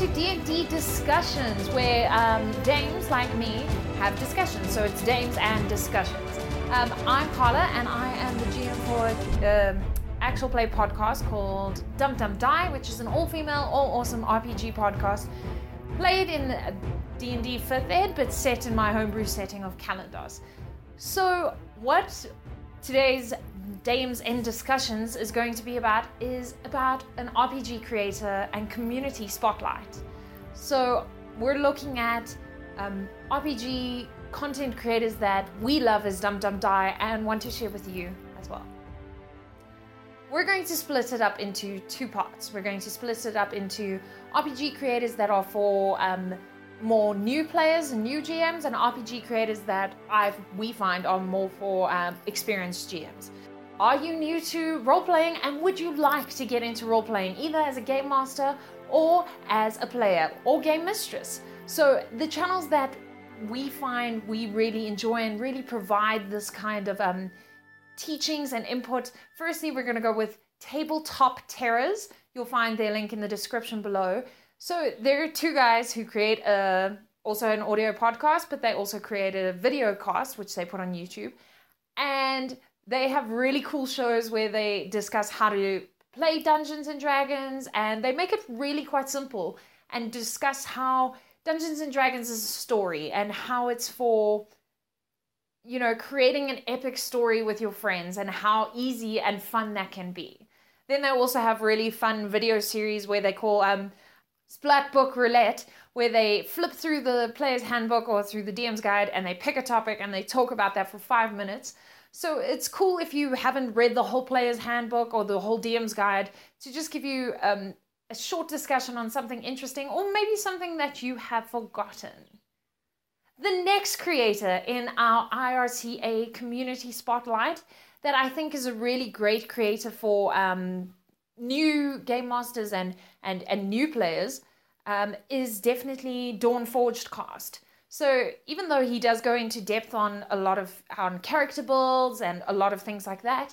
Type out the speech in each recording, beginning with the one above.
to D&D discussions, where um, dames like me have discussions. So it's dames and discussions. Um, I'm Carla, and I am the GM for um, actual play podcast called Dum Dum Die, which is an all-female, all-awesome RPG podcast played in D&D 5th ed, but set in my homebrew setting of Calendars. So what today's Dames in Discussions is going to be about is about an RPG creator and community spotlight. So we're looking at um, RPG content creators that we love as Dum Dum Die and want to share with you as well. We're going to split it up into two parts. We're going to split it up into RPG creators that are for um, more new players and new GMs, and RPG creators that I've we find are more for um, experienced GMs. Are you new to role playing and would you like to get into role playing either as a game master or as a player or game mistress? So, the channels that we find we really enjoy and really provide this kind of um, teachings and input. Firstly, we're going to go with Tabletop Terrors. You'll find their link in the description below. So, there are two guys who create a also an audio podcast, but they also create a video cast, which they put on YouTube. And they have really cool shows where they discuss how to play Dungeons and Dragons and they make it really quite simple and discuss how Dungeons and Dragons is a story and how it's for you know creating an epic story with your friends and how easy and fun that can be. Then they also have really fun video series where they call um Splat Book Roulette where they flip through the player's handbook or through the DM's guide and they pick a topic and they talk about that for 5 minutes. So it's cool if you haven't read the whole player's handbook or the whole DM's guide to just give you um, a short discussion on something interesting or maybe something that you have forgotten. The next creator in our IRTA community spotlight that I think is a really great creator for um, new game masters and, and, and new players um, is definitely Dawn Forged Cast. So even though he does go into depth on a lot of on character builds and a lot of things like that,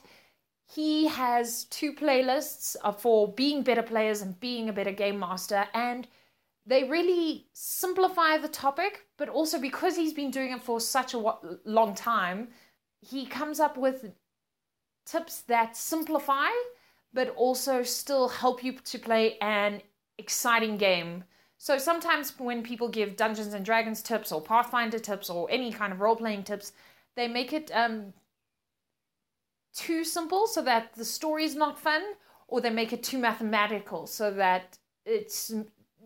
he has two playlists for being better players and being a better game master. And they really simplify the topic, but also because he's been doing it for such a long time, he comes up with tips that simplify but also still help you to play an exciting game so sometimes when people give Dungeons and Dragons tips or Pathfinder tips or any kind of role playing tips, they make it um, too simple so that the story is not fun, or they make it too mathematical so that it's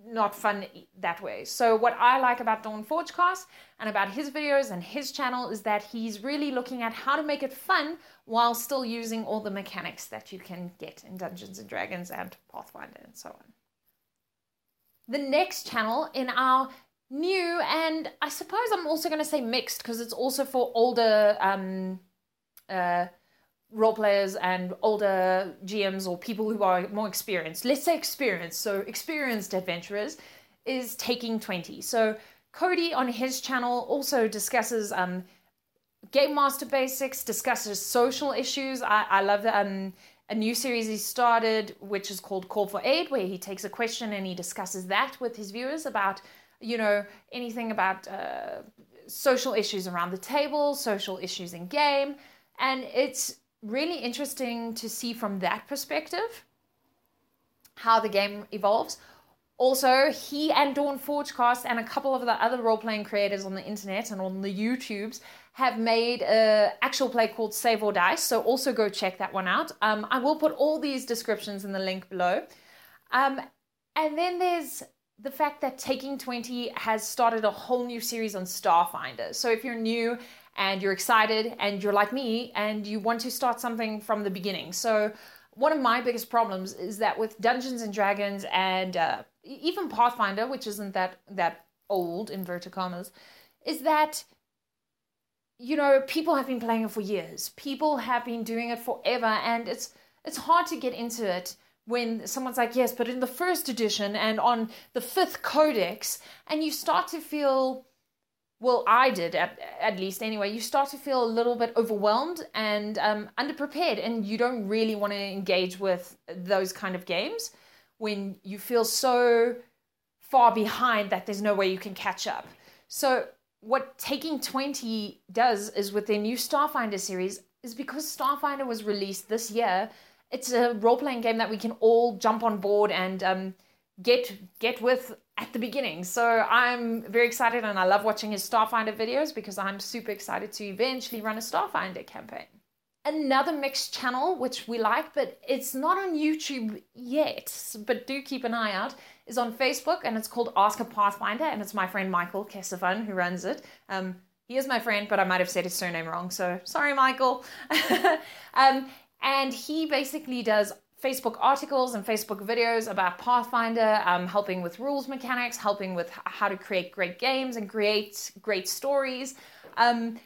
not fun that way. So what I like about Dawn Forgecast and about his videos and his channel is that he's really looking at how to make it fun while still using all the mechanics that you can get in Dungeons and Dragons and Pathfinder and so on the next channel in our new and I suppose I'm also going to say mixed because it's also for older um, uh, role players and older GMs or people who are more experienced. Let's say experienced. So experienced adventurers is taking 20. So Cody on his channel also discusses um, game master basics, discusses social issues. I, I love that. Um, a new series he started, which is called Call for Aid, where he takes a question and he discusses that with his viewers about, you know, anything about uh, social issues around the table, social issues in game. And it's really interesting to see from that perspective how the game evolves. Also, he and Dawn Forgecast and a couple of the other role playing creators on the internet and on the YouTubes have made a actual play called Save or Dice. So also go check that one out. Um, I will put all these descriptions in the link below. Um, and then there's the fact that Taking 20 has started a whole new series on Starfinder. So if you're new and you're excited and you're like me and you want to start something from the beginning. So one of my biggest problems is that with Dungeons and Dragons and uh, even Pathfinder, which isn't that that old inverted commas, is that you know, people have been playing it for years. People have been doing it forever, and it's it's hard to get into it when someone's like, yes, but in the first edition and on the fifth codex, and you start to feel, well, I did at, at least anyway, you start to feel a little bit overwhelmed and um, underprepared, and you don't really want to engage with those kind of games when you feel so far behind that there's no way you can catch up. So what Taking 20 does is with their new Starfinder series is because Starfinder was released this year, it's a role-playing game that we can all jump on board and um, get get with at the beginning. So I'm very excited and I love watching his Starfinder videos because I'm super excited to eventually run a Starfinder campaign. Another mixed channel which we like, but it's not on YouTube yet, but do keep an eye out, is on Facebook and it's called Ask a Pathfinder and it's my friend Michael Kesefan who runs it. Um, he is my friend, but I might have said his surname wrong, so sorry, Michael. um, and he basically does Facebook articles and Facebook videos about Pathfinder, um, helping with rules mechanics, helping with how to create great games and create great stories, um,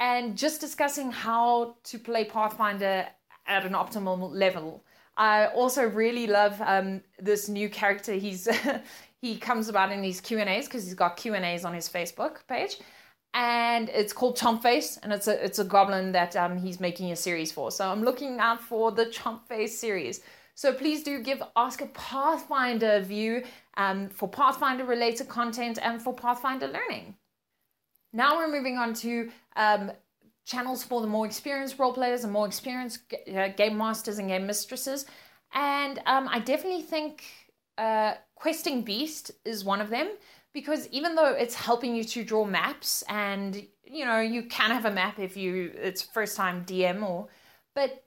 and just discussing how to play Pathfinder at an optimal level. I also really love um, this new character. He's he comes about in these Q and A's because he's got Q and A's on his Facebook page, and it's called Chomp Face, and it's a it's a goblin that um, he's making a series for. So I'm looking out for the Chomp Face series. So please do give Ask a Pathfinder a view um, for Pathfinder related content and for Pathfinder learning. Now we're moving on to um, channels for the more experienced role players and more experienced uh, game masters and game mistresses. And um, I definitely think uh, Questing Beast is one of them because even though it's helping you to draw maps and you know you can have a map if you it's first time dm or but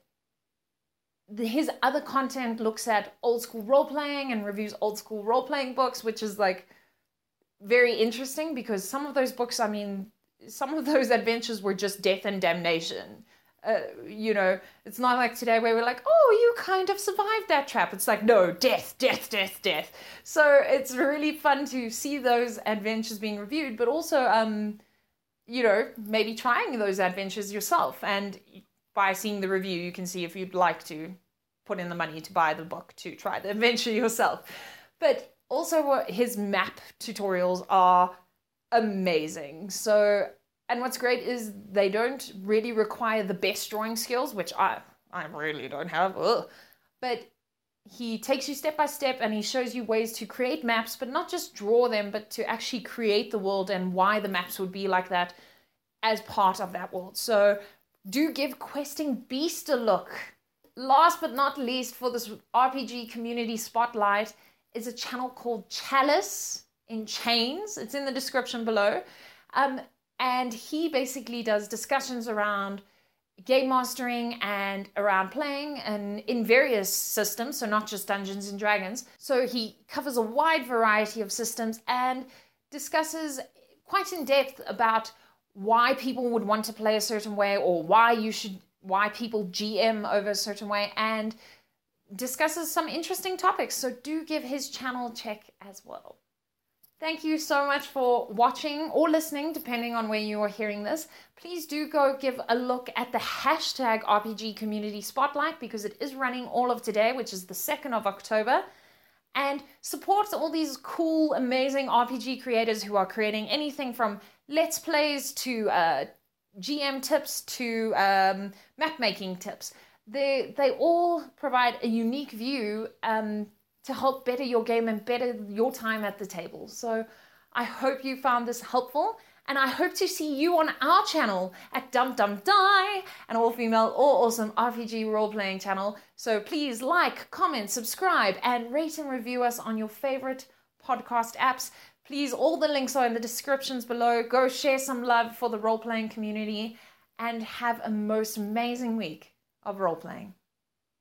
his other content looks at old school role playing and reviews old school role playing books which is like very interesting because some of those books i mean some of those adventures were just death and damnation uh, you know, it's not like today where we're like, oh, you kind of survived that trap. It's like, no, death, death, death, death. So it's really fun to see those adventures being reviewed, but also, um, you know, maybe trying those adventures yourself. And by seeing the review, you can see if you'd like to put in the money to buy the book to try the adventure yourself. But also, what his map tutorials are amazing. So and what's great is they don't really require the best drawing skills, which I I really don't have. Ugh. But he takes you step by step and he shows you ways to create maps, but not just draw them, but to actually create the world and why the maps would be like that as part of that world. So do give Questing Beast a look. Last but not least, for this RPG community spotlight, is a channel called Chalice in Chains. It's in the description below. Um, and he basically does discussions around game mastering and around playing and in various systems, so not just Dungeons and Dragons. So he covers a wide variety of systems and discusses quite in depth about why people would want to play a certain way or why you should why people GM over a certain way and discusses some interesting topics. So do give his channel check as well. Thank you so much for watching or listening, depending on where you are hearing this. Please do go give a look at the hashtag RPG Community Spotlight because it is running all of today, which is the 2nd of October. And support all these cool, amazing RPG creators who are creating anything from Let's Plays to uh, GM tips to um, map making tips. They, they all provide a unique view. Um, to help better your game and better your time at the table. So I hope you found this helpful and I hope to see you on our channel at Dum Dum Die, an all female, all awesome RPG role playing channel. So please like, comment, subscribe, and rate and review us on your favorite podcast apps. Please, all the links are in the descriptions below. Go share some love for the role playing community and have a most amazing week of role playing.